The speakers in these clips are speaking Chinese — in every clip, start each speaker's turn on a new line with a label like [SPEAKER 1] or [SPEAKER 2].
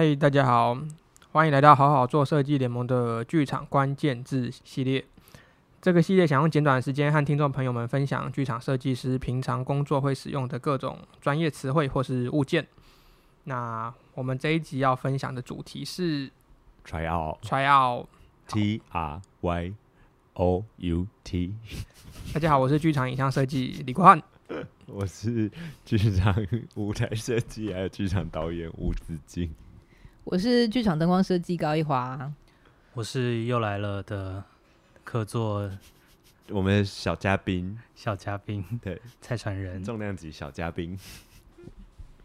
[SPEAKER 1] 嗨，大家好，欢迎来到好好做设计联盟的剧场关键字系列。这个系列想用简短的时间和听众朋友们分享剧场设计师平常工作会使用的各种专业词汇或是物件。那我们这一集要分享的主题是
[SPEAKER 2] try out，try
[SPEAKER 1] out，T
[SPEAKER 2] R Y O U T。
[SPEAKER 1] 大家好，我是剧场影像设计李国汉，
[SPEAKER 2] 我是剧场舞台设计还有剧场导演吴子敬。
[SPEAKER 3] 我是剧场灯光设计高一华，
[SPEAKER 4] 我是又来了的客座，
[SPEAKER 2] 我们的小嘉宾，
[SPEAKER 4] 小嘉宾，
[SPEAKER 2] 对，
[SPEAKER 4] 蔡传仁，
[SPEAKER 2] 重量级小嘉宾。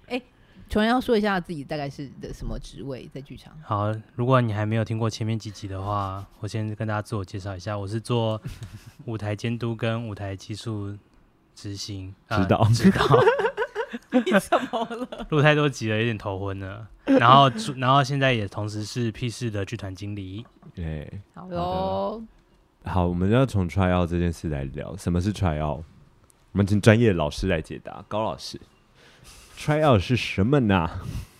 [SPEAKER 3] 哎、欸，传仁要说一下自己大概是的什么职位在剧场？
[SPEAKER 4] 好，如果你还没有听过前面几集的话，我先跟大家自我介绍一下，我是做 舞台监督跟舞台技术执行
[SPEAKER 2] 指导
[SPEAKER 4] 指导。
[SPEAKER 3] 你怎么了？
[SPEAKER 4] 录太多集了，有点头昏了。然后，然后现在也同时是 P 四的剧团经理。
[SPEAKER 2] 对，
[SPEAKER 3] 好哟。
[SPEAKER 2] 好，我们要从 try out 这件事来聊。什么是 try out？我们请专业老师来解答。高老师，try out 是什么呢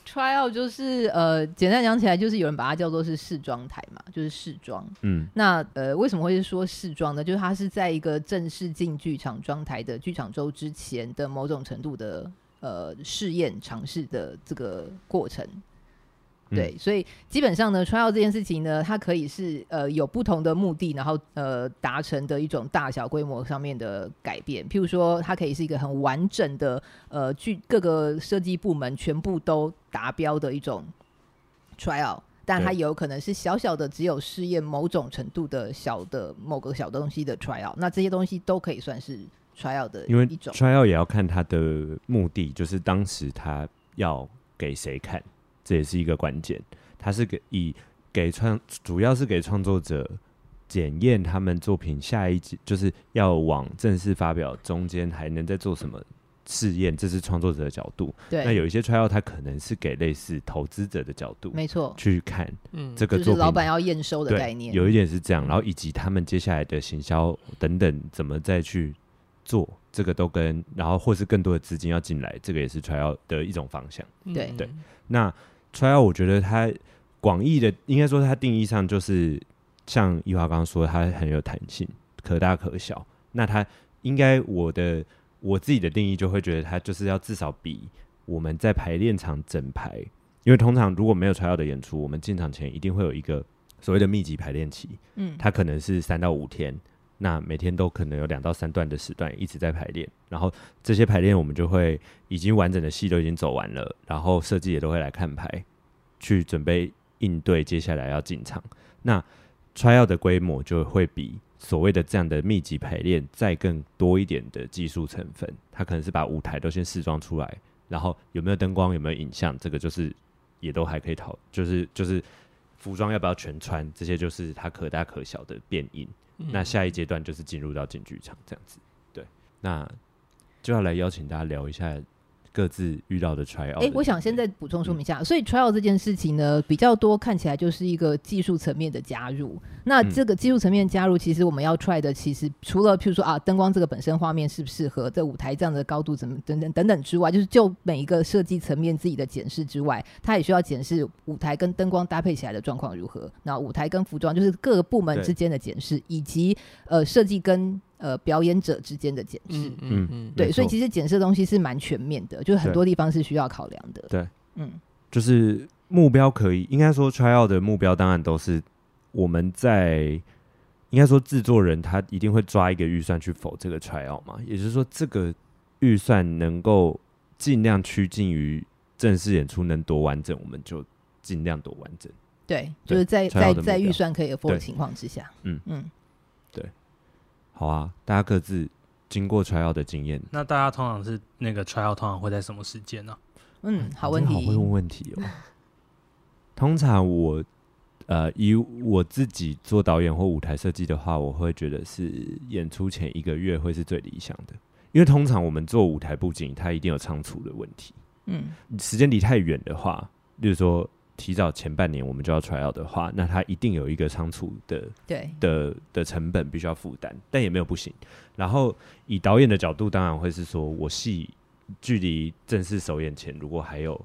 [SPEAKER 3] ？try out 就是呃，简单讲起来，就是有人把它叫做是试妆台嘛，就是试妆。嗯，那呃，为什么会是说试妆呢？就是它是在一个正式进剧场妆台的剧场周之前的某种程度的。呃，试验尝试的这个过程，对，嗯、所以基本上呢，try out 这件事情呢，它可以是呃有不同的目的，然后呃达成的一种大小规模上面的改变。譬如说，它可以是一个很完整的呃，据各个设计部门全部都达标的一种 try out，但它有可能是小小的，只有试验某种程度的小的某个小东西的 try out。那这些东西都可以算是。Try out 的因为
[SPEAKER 2] try out 也要看他的目的，就是当时他要给谁看，这也是一个关键。他是给以给创，主要是给创作者检验他们作品下一集就是要往正式发表中间还能再做什么试验，这是创作者的角度。
[SPEAKER 3] 对，
[SPEAKER 2] 那有一些 try out 他可能是给类似投资者的角度，
[SPEAKER 3] 没错，
[SPEAKER 2] 去看
[SPEAKER 3] 嗯
[SPEAKER 2] 这个作品，
[SPEAKER 3] 就是老板要验收的概念，
[SPEAKER 2] 有一点是这样，然后以及他们接下来的行销等等怎么再去。做这个都跟，然后或是更多的资金要进来，这个也是 try out 的一种方向。
[SPEAKER 3] 对
[SPEAKER 2] 对，那 try out 我觉得它广义的，应该说它定义上就是像一华刚刚说，它很有弹性，可大可小。那它应该我的我自己的定义就会觉得它就是要至少比我们在排练场整排，因为通常如果没有 try out 的演出，我们进场前一定会有一个所谓的密集排练期，嗯，它可能是三到五天。那每天都可能有两到三段的时段一直在排练，然后这些排练我们就会已经完整的戏都已经走完了，然后设计也都会来看排，去准备应对接下来要进场。那 try out 的规模就会比所谓的这样的密集排练再更多一点的技术成分，它可能是把舞台都先试装出来，然后有没有灯光有没有影像，这个就是也都还可以讨，就是就是服装要不要全穿，这些就是它可大可小的变因。那下一阶段就是进入到进剧场这样子，对，那就要来邀请大家聊一下各自遇到的 try out。哎、
[SPEAKER 3] 欸，我想现在补充说明一下，嗯、所以 try out 这件事情呢，比较多看起来就是一个技术层面的加入。那这个技术层面加入，其实我们要 try 的，其实除了譬如说啊，灯光这个本身画面适不适合，这舞台这样的高度怎么等等等等之外，就是就每一个设计层面自己的检视之外，它也需要检视舞台跟灯光搭配起来的状况如何。那舞台跟服装就是各个部门之间的检视，以及呃设计跟。呃，表演者之间的检视，嗯嗯嗯，对，所以其实检视的东西是蛮全面的，就是很多地方是需要考量的。
[SPEAKER 2] 对，嗯，就是目标可以，应该说 try out 的目标当然都是我们在，应该说制作人他一定会抓一个预算去否这个 try out 嘛，也就是说这个预算能够尽量趋近于正式演出能多完整，我们就尽量多完整。
[SPEAKER 3] 对，就是在在在预算可以 afford 的情况之下，嗯。嗯。
[SPEAKER 2] 好啊，大家各自经过 try out 的经验。
[SPEAKER 4] 那大家通常是那个 try out 通常会在什么时间呢、啊？
[SPEAKER 3] 嗯，好问题，
[SPEAKER 2] 好会问问题哦。通常我呃以我自己做导演或舞台设计的话，我会觉得是演出前一个月会是最理想的，因为通常我们做舞台布景，它一定有仓储的问题。嗯，时间离太远的话，例如说。提早前半年我们就要 try out 的话，那它一定有一个仓储的
[SPEAKER 3] 对
[SPEAKER 2] 的的成本必须要负担，但也没有不行。然后以导演的角度，当然会是说我戏距离正式首演前，如果还有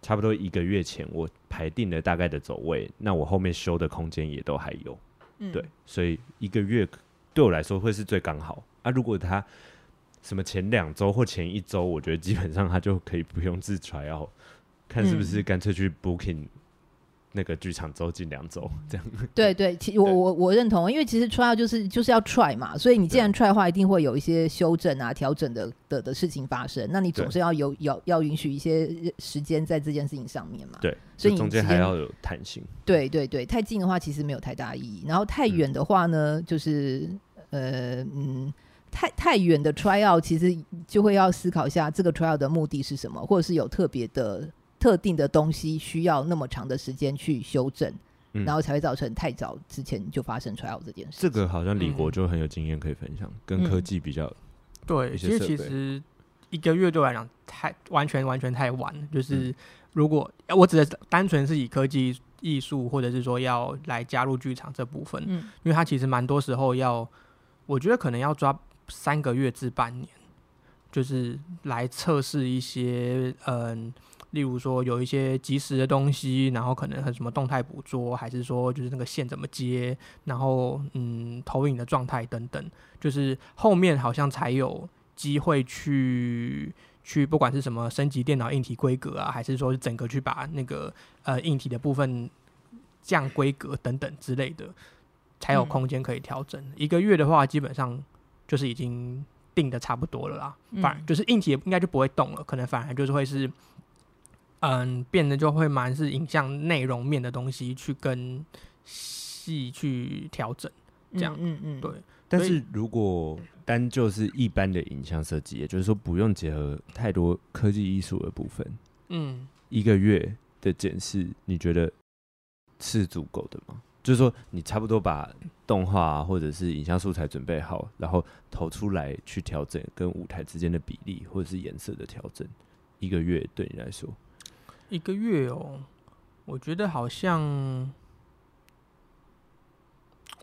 [SPEAKER 2] 差不多一个月前我排定了大概的走位，那我后面修的空间也都还有，嗯、对，所以一个月对我来说会是最刚好啊。如果他什么前两周或前一周，我觉得基本上他就可以不用自 try out，看是不是干脆去 booking。那个剧场周近两周这样，
[SPEAKER 3] 对对，其我我我认同，因为其实 try 就是就是要 try 嘛，所以你既然 try 的话，一定会有一些修正啊、调整的的的事情发生。那你总是要有要要允许一些时间在这件事情上面嘛。
[SPEAKER 2] 对，
[SPEAKER 3] 所以你
[SPEAKER 2] 中间还要有弹性。
[SPEAKER 3] 对对对，太近的话其实没有太大意义，然后太远的话呢，嗯、就是呃嗯，太太远的 try out 其实就会要思考一下这个 try out 的目的是什么，或者是有特别的。特定的东西需要那么长的时间去修正，嗯、然后才会造成太早之前就发生 trial 这件事。
[SPEAKER 2] 这个好像李国就很有经验可以分享，嗯、跟科技比较。
[SPEAKER 1] 对，其实其实一个月对我来讲太完全完全太晚了。就是如果、嗯、我只是单纯是以科技艺术，或者是说要来加入剧场这部分，嗯，因为它其实蛮多时候要，我觉得可能要抓三个月至半年，就是来测试一些嗯。例如说有一些即时的东西，然后可能很什么动态捕捉，还是说就是那个线怎么接，然后嗯投影的状态等等，就是后面好像才有机会去去不管是什么升级电脑硬体规格啊，还是说整个去把那个呃硬体的部分降规格等等之类的，才有空间可以调整。嗯、一个月的话，基本上就是已经定的差不多了啦，反而就是硬体应该就不会动了，可能反而就是会是。嗯，变得就会蛮是影像内容面的东西去跟戏去调整，这样，嗯嗯，嗯对。
[SPEAKER 2] 但是如果单就是一般的影像设计，也就是说不用结合太多科技艺术的部分，嗯，一个月的检视，你觉得是足够的吗？就是说你差不多把动画、啊、或者是影像素材准备好，然后投出来去调整跟舞台之间的比例或者是颜色的调整，一个月对你来说？
[SPEAKER 1] 一个月哦，我觉得好像，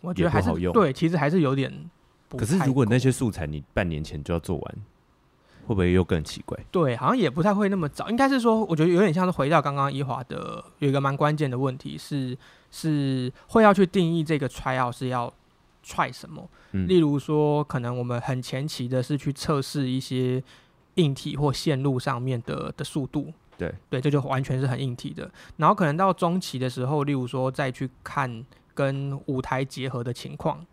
[SPEAKER 1] 我觉得还是对，其实还是有点。
[SPEAKER 2] 可是如果那些素材你半年前就要做完，会不会又更奇怪？
[SPEAKER 1] 对，好像也不太会那么早。应该是说，我觉得有点像是回到刚刚一华的有一个蛮关键的问题是，是会要去定义这个 try out 是要 try 什么。嗯，例如说，可能我们很前期的是去测试一些硬体或线路上面的的速度。
[SPEAKER 2] 对
[SPEAKER 1] 对，这就完全是很硬体的。然后可能到中期的时候，例如说再去看跟舞台结合的情况，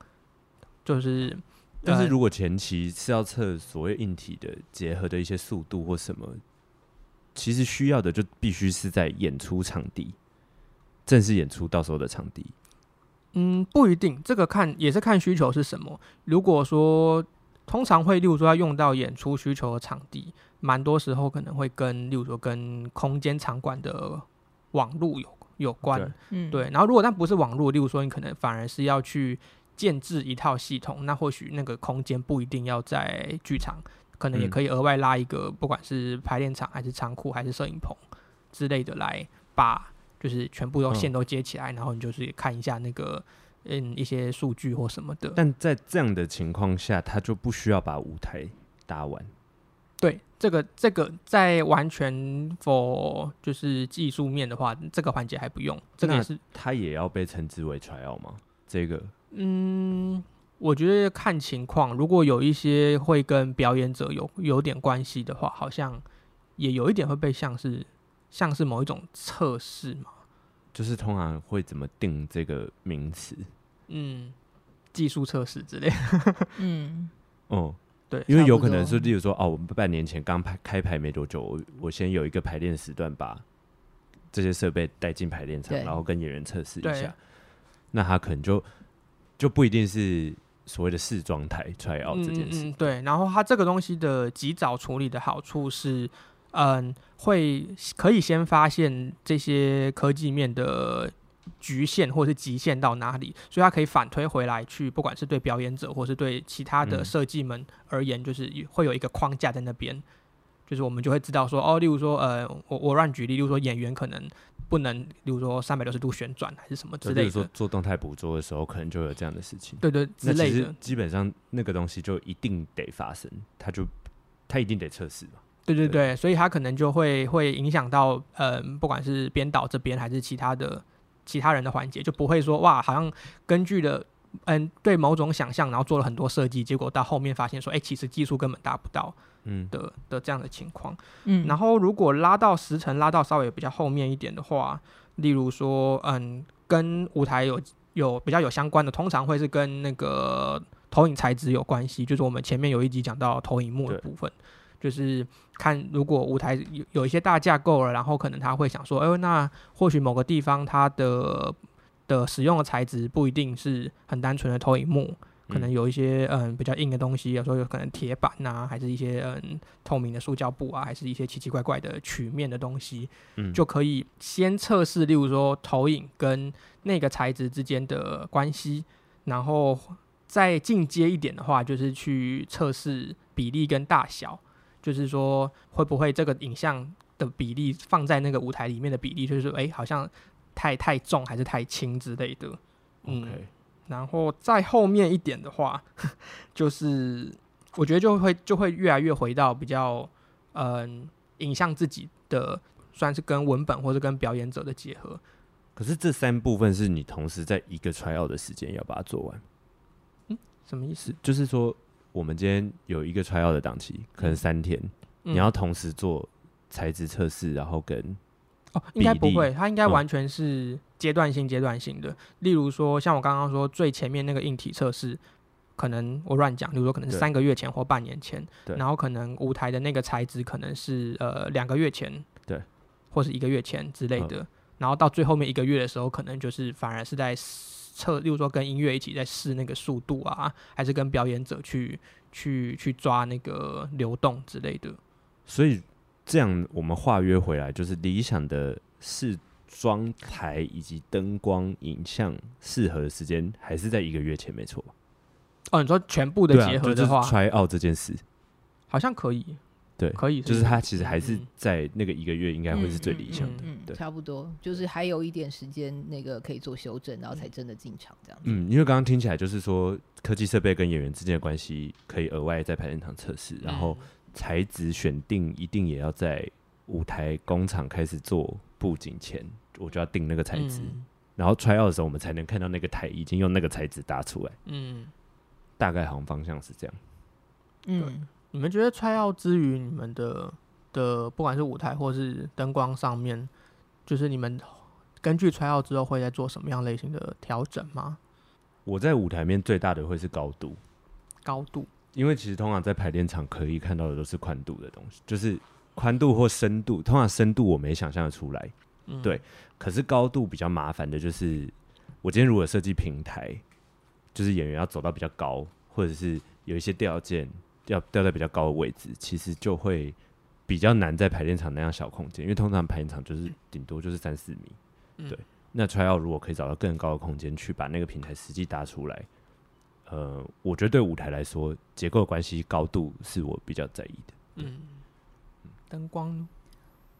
[SPEAKER 1] 就是。
[SPEAKER 2] 但是如果前期是要测所谓硬体的结合的一些速度或什么，其实需要的就必须是在演出场地，正式演出到时候的场地。
[SPEAKER 1] 嗯，不一定，这个看也是看需求是什么。如果说通常会，例如说要用到演出需求的场地。蛮多时候可能会跟，例如说跟空间场馆的网路有有关，对，嗯、对。然后如果那不是网路，例如说你可能反而是要去建制一套系统，那或许那个空间不一定要在剧场，可能也可以额外拉一个，不管是排练场还是仓库还是摄影棚之类的来把，就是全部都线都接起来，嗯、然后你就是看一下那个嗯一些数据或什么的。
[SPEAKER 2] 但在这样的情况下，他就不需要把舞台搭完。
[SPEAKER 1] 对，这个这个在完全 for 就是技术面的话，这个环节还不用。这个也是
[SPEAKER 2] 他也要被称之为 trial 吗？这个
[SPEAKER 1] 嗯，我觉得看情况，如果有一些会跟表演者有有点关系的话，好像也有一点会被像是像是某一种测试嘛。
[SPEAKER 2] 就是通常会怎么定这个名词？
[SPEAKER 1] 嗯，技术测试之类的。嗯，
[SPEAKER 2] 哦。对，因为有可能是，例如说，哦，我们半年前刚排开排没多久，我我先有一个排练时段，把这些设备带进排练场，然后跟演员测试一下，那他可能就就不一定是所谓的试妆台 try out 这件事。
[SPEAKER 1] 嗯，对，然后他这个东西的及早处理的好处是，嗯，会可以先发现这些科技面的。局限或者是极限到哪里，所以它可以反推回来去，不管是对表演者或是对其他的设计们而言，就是会有一个框架在那边，就是我们就会知道说，哦，例如说，呃，我我乱举例，例如说演员可能不能，例如说三百六十度旋转还是什么之类的。比如说
[SPEAKER 2] 做动态捕捉的时候，可能就有这样的事情。
[SPEAKER 1] 对，对对，之类的。
[SPEAKER 2] 基本上那个东西就一定得发生，它就它一定得测试嘛。
[SPEAKER 1] 对对对，所以它可能就会会影响到，嗯，不管是编导这边还是其他的其他人的环节，就不会说哇，好像根据了嗯对某种想象，然后做了很多设计，结果到后面发现说，哎，其实技术根本达不到，嗯的的这样的情况。嗯，然后如果拉到时程拉到稍微比较后面一点的话，例如说，嗯，跟舞台有有比较有相关的，通常会是跟那个投影材质有关系，就是我们前面有一集讲到投影幕的部分。就是看，如果舞台有有一些大架构了，然后可能他会想说，哎、欸，那或许某个地方它的的使用的材质不一定是很单纯的投影幕，可能有一些嗯比较硬的东西，有时候有可能铁板呐，还是一些嗯透明的塑胶布啊，还是一些奇奇怪怪的曲面的东西，嗯，就可以先测试，例如说投影跟那个材质之间的关系，然后再进阶一点的话，就是去测试比例跟大小。就是说，会不会这个影像的比例放在那个舞台里面的比例，就是说，哎，好像太太重还是太轻之类的。嗯.然后再后面一点的话，就是我觉得就会就会越来越回到比较嗯，影像自己的，算是跟文本或者跟表演者的结合。
[SPEAKER 2] 可是这三部分是你同时在一个 try out 的时间要把它做完。
[SPEAKER 1] 嗯，什么意思？
[SPEAKER 2] 就是说。我们今天有一个 tryout 的档期，可能三天，嗯、你要同时做材质测试，然后跟
[SPEAKER 1] 哦，应该不会，它应该完全是阶段性、阶段性的。嗯、例如说，像我刚刚说最前面那个硬体测试，可能我乱讲，例如说可能是三个月前或半年前，对。然后可能舞台的那个材质可能是呃两个月前，对，或是一个月前之类的，嗯、然后到最后面一个月的时候，可能就是反而是在。测，例如说跟音乐一起在试那个速度啊，还是跟表演者去去去抓那个流动之类的。
[SPEAKER 2] 所以这样我们话约回来，就是理想的试妆台以及灯光影像适合的时间，还是在一个月前，没错。
[SPEAKER 1] 哦，你说全部的结合的
[SPEAKER 2] 话，try out 这件事
[SPEAKER 1] 好像可以。
[SPEAKER 2] 对，
[SPEAKER 1] 可以，
[SPEAKER 2] 就是他其实还是在那个一个月，应该会是最理想的。
[SPEAKER 3] 嗯，嗯，对，差不多，就是还有一点时间，那个可以做修正，然后才真的进场这样子。
[SPEAKER 2] 嗯，因为刚刚听起来就是说，科技设备跟演员之间的关系可以额外在排练场测试，然后材质选定一定也要在舞台工厂开始做布景前，我就要定那个材质，嗯、然后 try out 的时候，我们才能看到那个台已经用那个材质搭出来。嗯，大概好像方向是这样。
[SPEAKER 1] 嗯。你们觉得 try out 之余你们的的，不管是舞台或是灯光上面，就是你们根据 try out 之后会在做什么样类型的调整吗？
[SPEAKER 2] 我在舞台面最大的会是高度，
[SPEAKER 1] 高度，
[SPEAKER 2] 因为其实通常在排练场可以看到的都是宽度的东西，就是宽度或深度。通常深度我没想象的出来，嗯、对，可是高度比较麻烦的就是，我今天如果设计平台，就是演员要走到比较高，或者是有一些吊件。要吊在比较高的位置，其实就会比较难在排练场那样小空间，因为通常排练场就是顶多就是三四米。嗯、对，那 try out 如果可以找到更高的空间去把那个平台实际搭出来，呃，我觉得对舞台来说，结构关系高度是我比较在意的。嗯，
[SPEAKER 1] 灯光呢？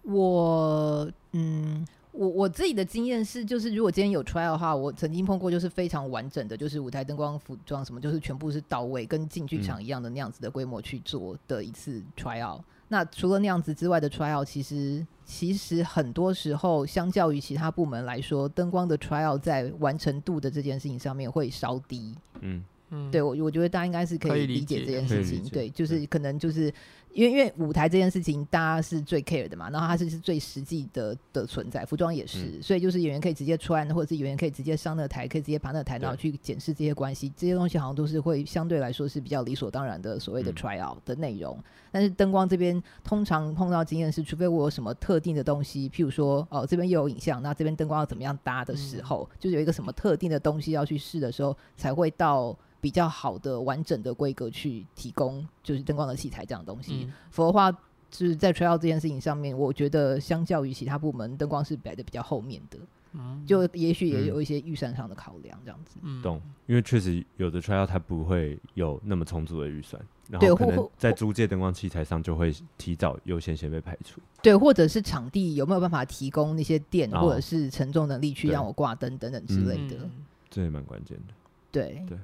[SPEAKER 3] 我嗯。我我自己的经验是，就是如果今天有 try out 的话，我曾经碰过，就是非常完整的，就是舞台灯光、服装什么，就是全部是到位，跟进剧场一样的那样子的规模去做的一次 trial。那除了那样子之外的 trial，其实其实很多时候，相较于其他部门来说，灯光的 trial 在完成度的这件事情上面会稍低。嗯嗯，对我我觉得大家应该是可以理解这件事情，对，就是可能就是。因为因为舞台这件事情，大家是最 care 的嘛，然后它是是最实际的的存在，服装也是，嗯、所以就是演员可以直接穿，或者是演员可以直接上那台，可以直接爬那台，然后去检视这些关系，这些东西好像都是会相对来说是比较理所当然的所谓的 try out 的内容。嗯、但是灯光这边通常碰到经验是，除非我有什么特定的东西，譬如说哦这边又有影像，那这边灯光要怎么样搭的时候，嗯、就是有一个什么特定的东西要去试的时候，才会到。比较好的完整的规格去提供，就是灯光的器材这样的东西。嗯、否则的话，就是在 try out 这件事情上面，我觉得相较于其他部门，灯光是摆的比较后面的。嗯，就也许也有一些预算上的考量，这样子。嗯，
[SPEAKER 2] 懂。因为确实有的 out 它不会有那么充足的预算，然后可能在租借灯光器材上就会提早优先先被排除。
[SPEAKER 3] 对，或者是场地有没有办法提供那些电或者是承重能力去让我挂灯等等之类的。
[SPEAKER 2] 嗯、这也蛮关键的。
[SPEAKER 3] 对
[SPEAKER 2] 对。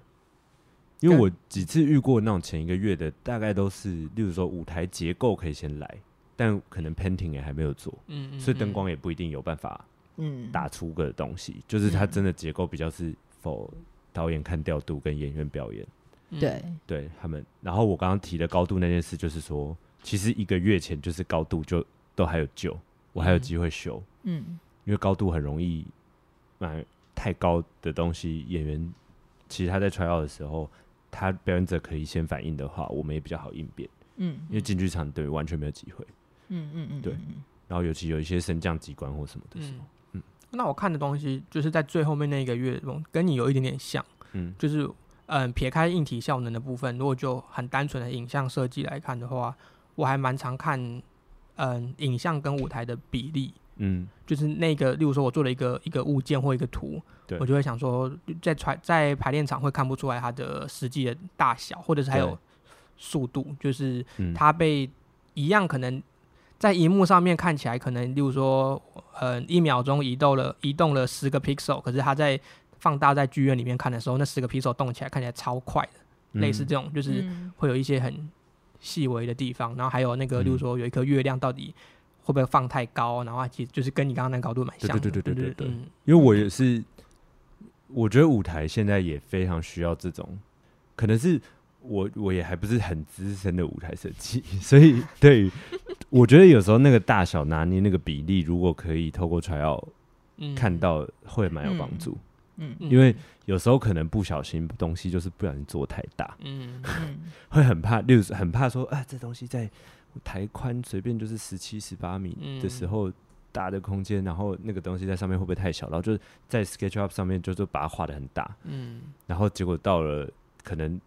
[SPEAKER 2] 因为我几次遇过那种前一个月的，大概都是，例如说舞台结构可以先来，但可能 painting 也还没有做，
[SPEAKER 1] 嗯，嗯，
[SPEAKER 2] 所以灯光也不一定有办法，
[SPEAKER 3] 嗯，
[SPEAKER 2] 打出个东西，嗯、就是它真的结构比较是否导演看调度跟演员表演，
[SPEAKER 3] 对，
[SPEAKER 2] 对他们。然后我刚刚提的高度那件事，就是说，其实一个月前就是高度就都还有救，我还有机会修，
[SPEAKER 3] 嗯，
[SPEAKER 2] 因为高度很容易买太高的东西，演员其实他在 try out 的时候，他表演者可以先反应的话，我们也比较好应变，
[SPEAKER 3] 嗯，
[SPEAKER 2] 因为进剧场对完全没有机会。
[SPEAKER 3] 嗯嗯嗯，
[SPEAKER 2] 对，然后尤其有一些升降机关或什么的时候，嗯，
[SPEAKER 1] 嗯，那我看的东西就是在最后面那一个月中，跟你有一点点像，嗯，就是嗯，撇开硬体效能的部分，如果就很单纯的影像设计来看的话，我还蛮常看，嗯，影像跟舞台的比例，嗯，就是那个，例如说我做了一个一个物件或一个图，对，我就会想说，在排在排练场会看不出来它的实际的大小，或者是还有速度，就是它被一样可能。在荧幕上面看起来可能，例如说，呃，一秒钟移动了移动了十个 pixel，可是它在放大在剧院里面看的时候，那十个 pixel 动起来看起来超快的，嗯、类似这种，就是会有一些很细微的地方。然后还有那个，例如说有一颗月亮，到底会不会放太高？然后其实就是跟你刚刚那个高度蛮像的。
[SPEAKER 2] 对对对对对对。因为我也是，我觉得舞台现在也非常需要这种，可能是。我我也还不是很资深的舞台设计，所以对，我觉得有时候那个大小拿捏那个比例，如果可以透过 try out 看到，会蛮有帮助。嗯，因为有时候可能不小心东西就是不小心做太大，嗯，会很怕，例如很怕说啊，这东西在台宽随便就是十七十八米的时候大的空间，然后那个东西在上面会不会太小？然后就在 SketchUp 上面就是把它画的很大，嗯，然后结果到了可能。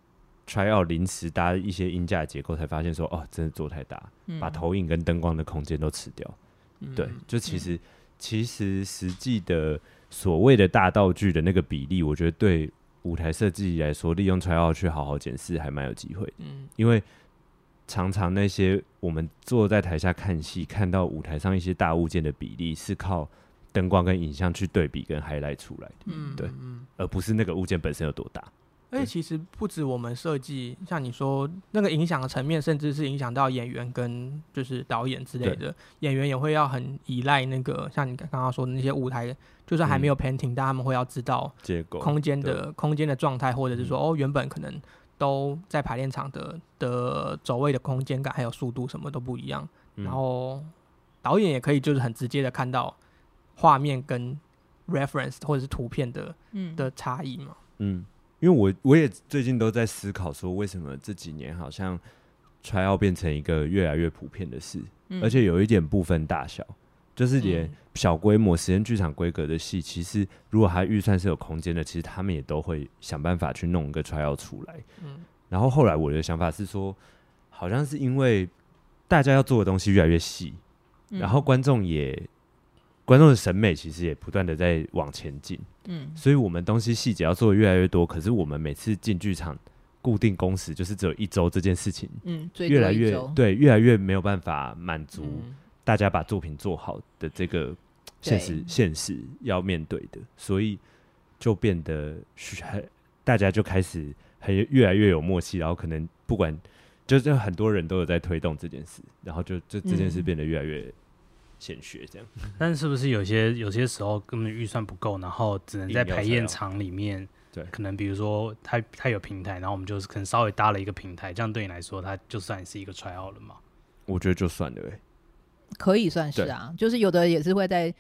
[SPEAKER 2] try out 临时搭一些音架结构，才发现说哦，真的做太大，嗯、把投影跟灯光的空间都吃掉。嗯、对，就其实、嗯、其实实际的所谓的大道具的那个比例，我觉得对舞台设计来说，利用 try out 去好好检视还蛮有机会。嗯，因为常常那些我们坐在台下看戏，看到舞台上一些大物件的比例，是靠灯光跟影像去对比跟 highlight 出来的。嗯，对，而不是那个物件本身有多大。
[SPEAKER 1] 所以其实不止我们设计，像你说那个影响的层面，甚至是影响到演员跟就是导演之类的，演员也会要很依赖那个，像你刚刚说的那些舞台，就算还没有 painting，、嗯、但他们会要知道结构、空间的空间的状态，或者是说哦，原本可能都在排练场的的走位的空间感还有速度什么都不一样，嗯、然后导演也可以就是很直接的看到画面跟 reference 或者是图片的、嗯、的差异嘛，嗯。
[SPEAKER 2] 因为我我也最近都在思考说，为什么这几年好像 try out 变成一个越来越普遍的事，嗯、而且有一点不分大小，就是连小规模实验剧场规格的戏，其实如果它预算是有空间的，其实他们也都会想办法去弄一个 out 出来。嗯、然后后来我的想法是说，好像是因为大家要做的东西越来越细，嗯、然后观众也。观众的审美其实也不断的在往前进，嗯，所以我们东西细节要做的越来越多，可是我们每次进剧场固定工时就是只有一周这件事情，嗯，越来越对，越来越没有办法满足大家把作品做好的这个现实现实要面对的，所以就变得很大家就开始很越来越有默契，然后可能不管就是很多人都有在推动这件事，然后就就这件事变得越来越。显学这样，
[SPEAKER 4] 但是不是有些有些时候根本预算不够，然后只能在排练场里面，对，可能比如说他他有平台，然后我们就是可能稍微搭了一个平台，这样对你来说，它就算是一个 try out 了吗？
[SPEAKER 2] 我觉得就算了，欸，
[SPEAKER 3] 可以算是啊，就是有的也是会在，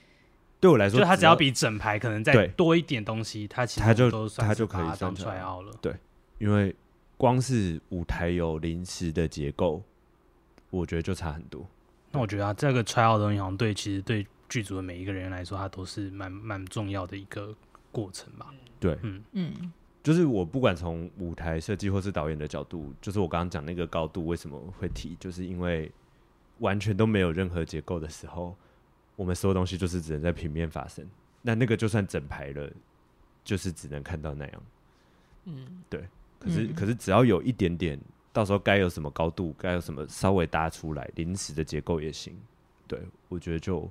[SPEAKER 2] 对我来说，
[SPEAKER 4] 就他只要比整排可能再多一点东西，他其实
[SPEAKER 2] 他就
[SPEAKER 4] 都
[SPEAKER 2] 他就可以
[SPEAKER 4] 算 try out 了，
[SPEAKER 2] 对，因为光是舞台有临时的结构，我觉得就差很多。
[SPEAKER 4] 那我觉得啊，这个 try out 的东西好像对，其实对剧组的每一个人来说，它都是蛮蛮重要的一个过程吧。
[SPEAKER 2] 对，嗯。嗯，就是我不管从舞台设计或是导演的角度，就是我刚刚讲那个高度为什么会提，就是因为完全都没有任何结构的时候，我们所有东西就是只能在平面发生。那那个就算整排了，就是只能看到那样。嗯，对。可是，嗯、可是只要有一点点。到时候该有什么高度，该有什么稍微搭出来，临时的结构也行。对，我觉得就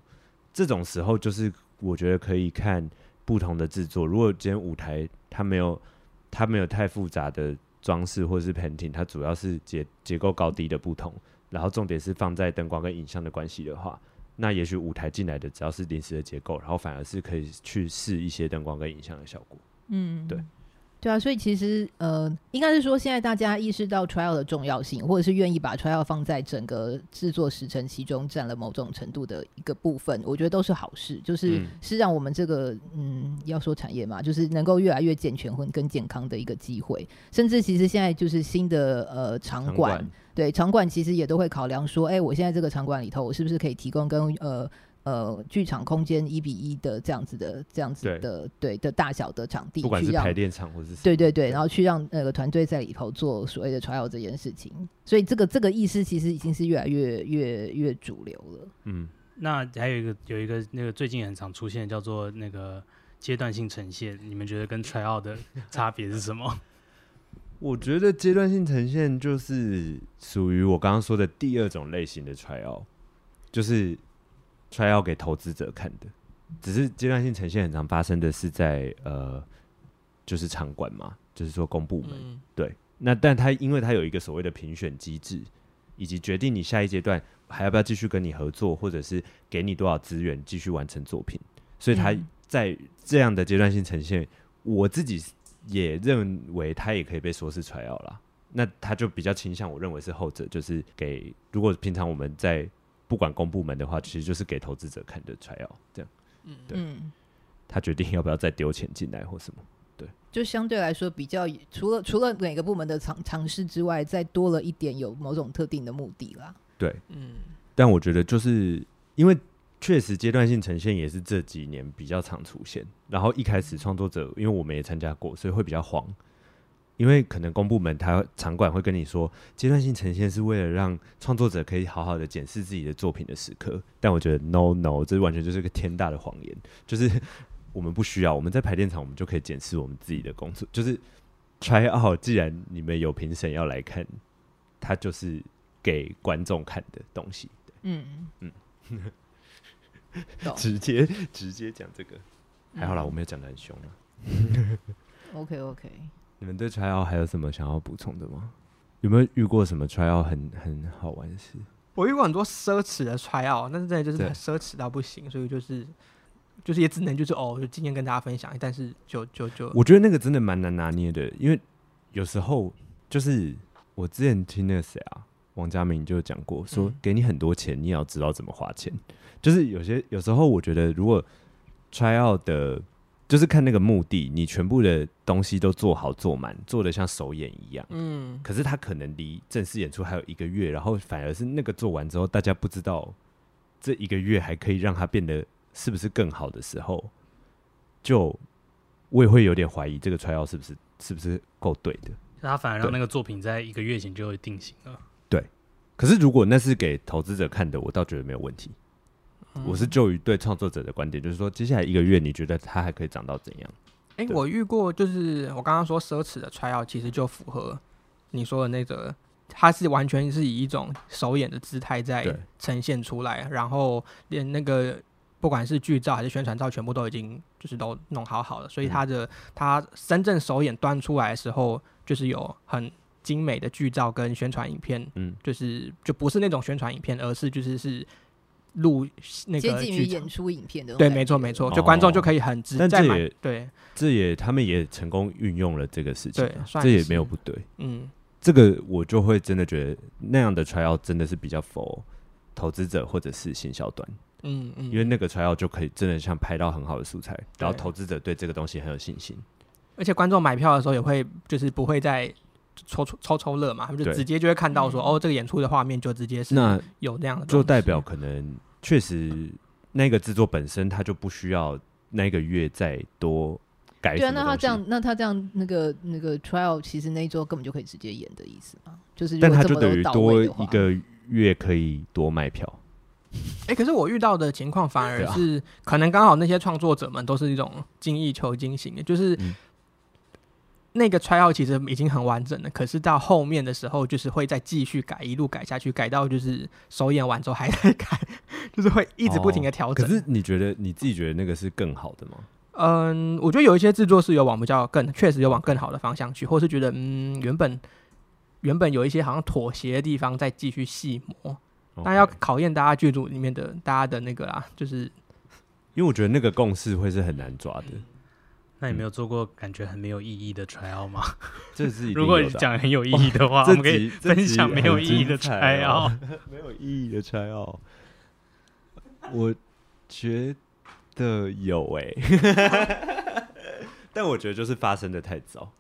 [SPEAKER 2] 这种时候，就是我觉得可以看不同的制作。如果今天舞台它没有它没有太复杂的装饰或者是 painting，它主要是结结构高低的不同，然后重点是放在灯光跟影像的关系的话，那也许舞台进来的只要是临时的结构，然后反而是可以去试一些灯光跟影像的效果。嗯，对。
[SPEAKER 3] 对啊，所以其实呃，应该是说现在大家意识到 trial 的重要性，或者是愿意把 trial 放在整个制作时程其中占了某种程度的一个部分，我觉得都是好事，就是是让我们这个嗯，要说产业嘛，就是能够越来越健全或更健康的一个机会。甚至其实现在就是新的呃场馆，场馆对场馆其实也都会考量说，哎，我现在这个场馆里头，我是不是可以提供跟呃。呃，剧场空间一比一的这样子的这样子的对，对的大小的场地，
[SPEAKER 2] 不管是排练场或是
[SPEAKER 3] 对对对，然后去让那个团队在里头做所谓的 trial 这件事情，所以这个这个意思其实已经是越来越越越主流了。
[SPEAKER 4] 嗯，那还有一个有一个那个最近很常出现叫做那个阶段性呈现，你们觉得跟 trial 的差别是什么？
[SPEAKER 2] 我觉得阶段性呈现就是属于我刚刚说的第二种类型的 trial，就是。出来要给投资者看的，只是阶段性呈现很常发生的是在呃，就是场馆嘛，就是说公部门、嗯、对。那但他因为他有一个所谓的评选机制，以及决定你下一阶段还要不要继续跟你合作，或者是给你多少资源继续完成作品，所以他在这样的阶段性呈现，我自己也认为他也可以被说是 try out 啦。那他就比较倾向，我认为是后者，就是给如果平常我们在。不管公部门的话，其实就是给投资者看的 trial 这样，嗯，对，他决定要不要再丢钱进来或什么，对，
[SPEAKER 3] 就相对来说比较除了除了每个部门的尝尝试之外，再多了一点有某种特定的目的啦，
[SPEAKER 2] 对，嗯，但我觉得就是因为确实阶段性呈现也是这几年比较常出现，然后一开始创作者因为我们也参加过，所以会比较慌。因为可能公部门他场馆会跟你说，阶段性呈现是为了让创作者可以好好的检视自己的作品的时刻，但我觉得 no no，这完全就是个天大的谎言。就是我们不需要，我们在排练场我们就可以检视我们自己的工作。就是 try out，既然你们有评审要来看，它就是给观众看的东西。嗯嗯，直接直接讲这个，还好啦，我没有讲的很凶啊。
[SPEAKER 3] OK OK。
[SPEAKER 2] 你们对 try out 还有什么想要补充的吗？有没有遇过什么 try out 很很好玩的事？
[SPEAKER 1] 我遇过很多奢侈的 try out，但是真的就是很奢侈到不行，所以就是就是也只能就是哦，就今天跟大家分享，但是就就就
[SPEAKER 2] 我觉得那个真的蛮难拿捏的，因为有时候就是我之前听那个谁啊，王嘉明就讲过，说给你很多钱，你也要知道怎么花钱。就是有些有时候我觉得，如果 try out 的。就是看那个目的，你全部的东西都做好做满，做的像首演一样。嗯，可是他可能离正式演出还有一个月，然后反而是那个做完之后，大家不知道这一个月还可以让它变得是不是更好的时候，就我也会有点怀疑这个 trial 是不是是不是够对的。
[SPEAKER 4] 他反而让那个作品在一个月前就会定型了。
[SPEAKER 2] 对，可是如果那是给投资者看的，我倒觉得没有问题。我是就于对创作者的观点，就是说，接下来一个月，你觉得它还可以涨到怎样？
[SPEAKER 1] 哎、欸，我遇过，就是我刚刚说奢侈的 trial，其实就符合你说的那个，它是完全是以一种首演的姿态在呈现出来，然后连那个不管是剧照还是宣传照，全部都已经就是都弄好好了，所以它的它真正首演端出来的时候，就是有很精美的剧照跟宣传影片，嗯，就是就不是那种宣传影片，而是就是是。录那个
[SPEAKER 3] 接近于演出影片的
[SPEAKER 1] 对，没错没错，就观众就可以很直在买。对，
[SPEAKER 2] 这也他们也成功运用了这个事情，这也没有不对。嗯，这个我就会真的觉得那样的 trial 真的是比较 for 投资者或者是行销端。嗯嗯，因为那个 trial 就可以真的像拍到很好的素材，然后投资者对这个东西很有信心，
[SPEAKER 1] 而且观众买票的时候也会就是不会再抽抽抽抽乐嘛，他们就直接就会看到说哦，这个演出的画面就直接是那有那样的，
[SPEAKER 2] 就代表可能。确实，那个制作本身他就不需要那个月再多改。对啊，
[SPEAKER 3] 那他这样，那他这样，那个那个 trial 其实那一周根本就可以直接演的意思嘛？就是，
[SPEAKER 2] 但他就等于多一个月可以多卖票。
[SPEAKER 1] 哎、欸，可是我遇到的情况反而是，可能刚好那些创作者们都是一种精益求精型的，就是。嗯那个 trial 其实已经很完整了，可是到后面的时候，就是会再继续改，一路改下去，改到就是首演完之后还在改，就是会一直不停的调整。
[SPEAKER 2] 哦。可是你觉得你自己觉得那个是更好的吗？
[SPEAKER 1] 嗯，我觉得有一些制作是有往比较更，确实有往更好的方向去，或是觉得嗯原本原本有一些好像妥协的地方，再继续细磨。那要考验大家剧组里面的大家的那个啦，就是
[SPEAKER 2] 因为我觉得那个共识会是很难抓的。
[SPEAKER 4] 那你没有做过感觉很没有意义的 tryout 吗？
[SPEAKER 2] 这是
[SPEAKER 4] 如果你讲很有意义的话，我们可以分享没有意义的 tryout。
[SPEAKER 2] 没有意义的 tryout，我觉得有哎、欸，但我觉得就是发生的太早，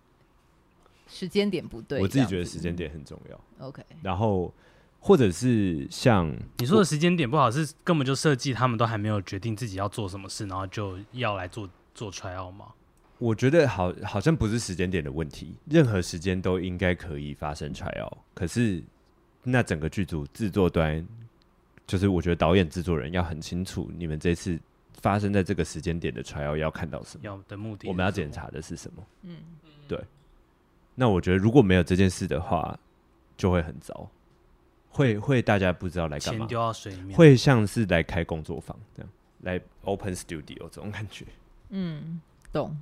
[SPEAKER 3] 时间点不对。
[SPEAKER 2] 我自己觉得时间点很重要。
[SPEAKER 3] OK，
[SPEAKER 2] 然后。或者是像
[SPEAKER 4] 你说的时间点不好，是根本就设计他们都还没有决定自己要做什么事，然后就要来做做 tryout 吗？
[SPEAKER 2] 我觉得好好像不是时间点的问题，任何时间都应该可以发生 tryout。可是那整个剧组制作端，就是我觉得导演制作人要很清楚，你们这次发生在这个时间点的 tryout 要看到什么，
[SPEAKER 4] 要的目的，
[SPEAKER 2] 我们要检查的是什么？
[SPEAKER 3] 嗯，
[SPEAKER 2] 对。那我觉得如果没有这件事的话，就会很糟。会会大家不知道来干嘛，
[SPEAKER 4] 钱丢到水里面，
[SPEAKER 2] 会像是来开工作坊这样，来 open studio 这种感觉。
[SPEAKER 3] 嗯，懂。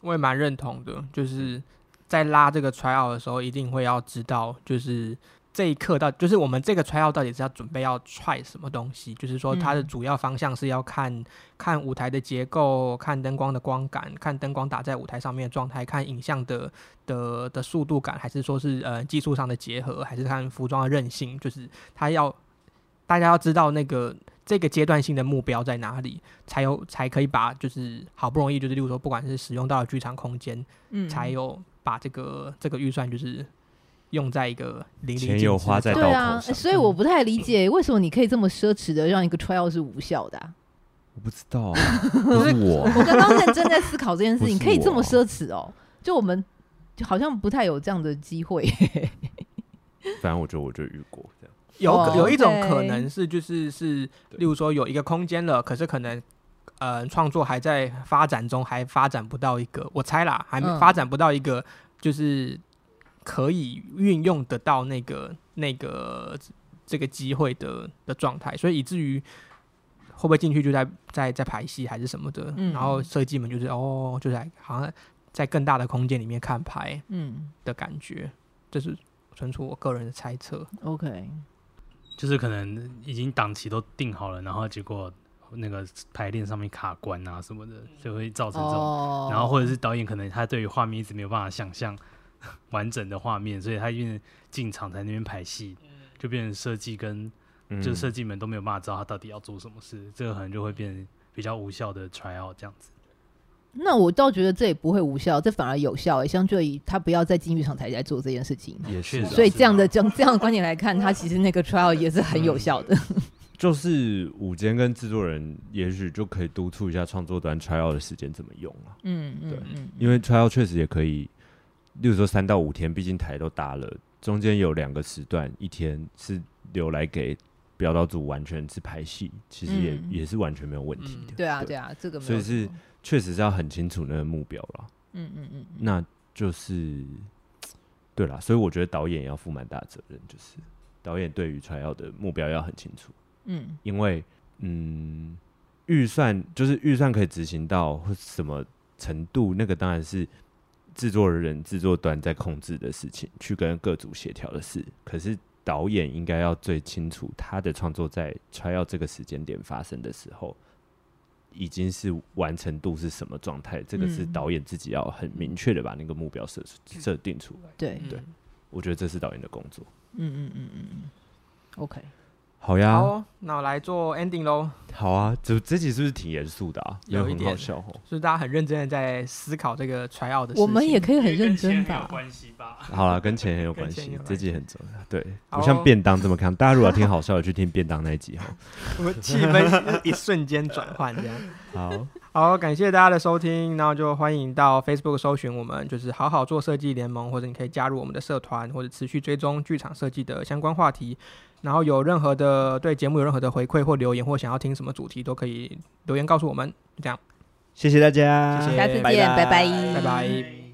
[SPEAKER 1] 我也蛮认同的，就是在拉这个 tryout 的时候，一定会要知道，就是。这一刻到就是我们这个 tryout 到底是要准备要 try 什么东西？就是说它的主要方向是要看、嗯、看舞台的结构，看灯光的光感，看灯光打在舞台上面的状态，看影像的的的速度感，还是说是呃技术上的结合，还是看服装的韧性？就是它要大家要知道那个这个阶段性的目标在哪里，才有才可以把就是好不容易就是例如说不管是使用到的剧场空间，嗯，才有把这个这个预算就是。用在一个淋漓尽致，
[SPEAKER 2] 钱有花在刀口上。
[SPEAKER 3] 对啊，所以我不太理解为什么你可以这么奢侈的让一个 tryout 是无效的、啊。
[SPEAKER 2] 我不知道、啊，不是我。
[SPEAKER 3] 我刚刚认真在思考这件事情，可以这么奢侈哦？就我们就好像不太有这样的机会。
[SPEAKER 2] 反正我觉得我就遇过这样。
[SPEAKER 1] 有有一种可能是，就是是，例如说有一个空间了，可是可能呃创作还在发展中，还发展不到一个，我猜啦，还没发展不到一个，就是。可以运用得到那个那个这个机会的的状态，所以以至于会不会进去就在在在排戏还是什么的，嗯、然后设计们就是哦，就在好像在更大的空间里面看牌，嗯。的感觉，嗯、这是纯属我个人的猜测。
[SPEAKER 3] OK，
[SPEAKER 4] 就是可能已经档期都定好了，然后结果那个排练上面卡关啊什么的，就会造成这种，哦、然后或者是导演可能他对于画面一直没有办法想象。完整的画面，所以他因为进场在那边排戏，就变成设计跟就设计们都没有办法知道他到底要做什么事，嗯、这个可能就会变比较无效的 tryout 这样子。
[SPEAKER 3] 那我倒觉得这也不会无效，这反而有效诶、欸。相对于他不要在金玉场台来做这件事情，
[SPEAKER 2] 也是。
[SPEAKER 3] 所以这样的这样这样的观点来看，他其实那个 tryout 也是很有效的。
[SPEAKER 2] 嗯、就是午间跟制作人也许就可以督促一下创作端 tryout 的时间怎么用啊？嗯嗯，对，嗯、因为 tryout 确实也可以。例如说三到五天，毕竟台都搭了，中间有两个时段，一天是留来给表导组完全是拍戏，其实也、嗯、也是完全没有问题的。
[SPEAKER 3] 嗯、对啊，对啊，这个
[SPEAKER 2] 所以是确实是要很清楚那个目标了。
[SPEAKER 3] 嗯嗯嗯，
[SPEAKER 2] 那就是对啦，所以我觉得导演要负蛮大责任，就是导演对于 tryout 的目标要很清楚。嗯，因为嗯，预算就是预算可以执行到或什么程度，那个当然是。制作人、制作端在控制的事情，去跟各组协调的事。可是导演应该要最清楚，他的创作在 tryout 这个时间点发生的时候，已经是完成度是什么状态？这个是导演自己要很明确的把那个目标设设定出来。
[SPEAKER 3] 对
[SPEAKER 2] 对，我觉得这是导演的工作。
[SPEAKER 3] 嗯嗯嗯嗯嗯，OK。
[SPEAKER 2] 好呀，
[SPEAKER 1] 好，那我来做 ending 喽。
[SPEAKER 2] 好啊，这这集是不是挺严肃的啊？
[SPEAKER 1] 有一点
[SPEAKER 2] 好笑哦，
[SPEAKER 1] 就是大家很认真的在思考这个 tryout 的事情。
[SPEAKER 3] 我们也可以很认真吧？
[SPEAKER 4] 关系吧？
[SPEAKER 2] 好了，跟钱很有关系，这集很重要。对，不像便当这么看。大家如果要听好笑的，去听便当那一集哈。
[SPEAKER 1] 我们气氛一瞬间转换，这样。
[SPEAKER 2] 好
[SPEAKER 1] 好，感谢大家的收听，然后就欢迎到 Facebook 搜寻我们，就是好好做设计联盟，或者你可以加入我们的社团，或者持续追踪剧场设计的相关话题。然后有任何的对节目有任何的回馈或留言，或想要听什么主题，都可以留言告诉我们。就这样，
[SPEAKER 2] 谢谢大家，
[SPEAKER 1] 谢谢，
[SPEAKER 3] 下次见，拜拜，
[SPEAKER 1] 拜拜。